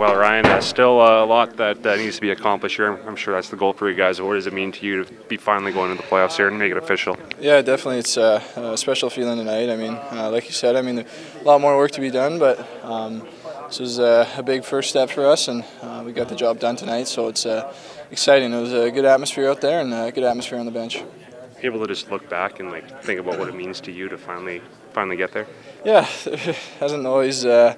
Well, Ryan, uh, still uh, a lot that uh, needs to be accomplished here. I'm sure that's the goal for you guys. What does it mean to you to be finally going into the playoffs here and make it official? Yeah, definitely. It's a, a special feeling tonight. I mean, uh, like you said, I mean, a lot more work to be done, but um, this was a, a, big first step for us, and uh, we got the job done tonight. So it's uh, exciting. It was a good atmosphere out there and a good atmosphere on the bench. Able to just look back and like think about what it means to you to finally finally get there. Yeah, it hasn't always uh,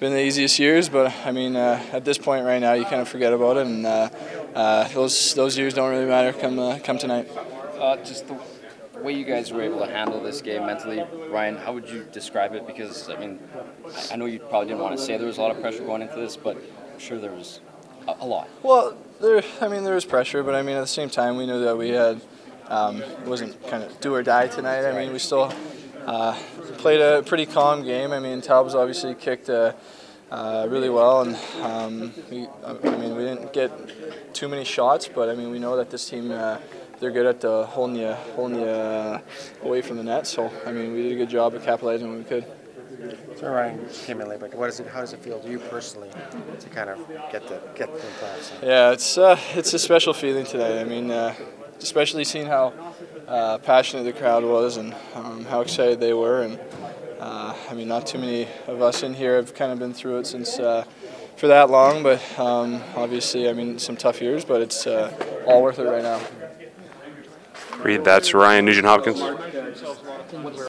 been the easiest years, but I mean, uh, at this point right now, you kind of forget about it, and uh, uh those those years don't really matter come uh, come tonight. Uh, just the way you guys were able to handle this game mentally, Ryan, how would you describe it? Because I mean, I know you probably didn't want to say there was a lot of pressure going into this, but I'm sure there was a, a lot. Well, there, I mean, there was pressure, but I mean, at the same time, we knew that we had um, it wasn't kind of do or die tonight. I mean, we still uh, played a pretty calm game. I mean, Talbot's obviously kicked uh, uh, really well, and um, we, I mean, we didn't get too many shots, but I mean, we know that this team. Uh, they're good at uh, holding you, holding you uh, away from the net. So I mean, we did a good job of capitalizing when we could. So Ryan came in late, but what is it? How does it feel to you personally to kind of get the get the playoffs? Yeah, it's uh, it's a special feeling today. I mean, uh, especially seeing how uh, passionate the crowd was and um, how excited they were. And uh, I mean, not too many of us in here have kind of been through it since uh, for that long, but um, obviously, I mean, some tough years, but it's uh, all worth it right now. Reed, that's Ryan Nugent Hopkins.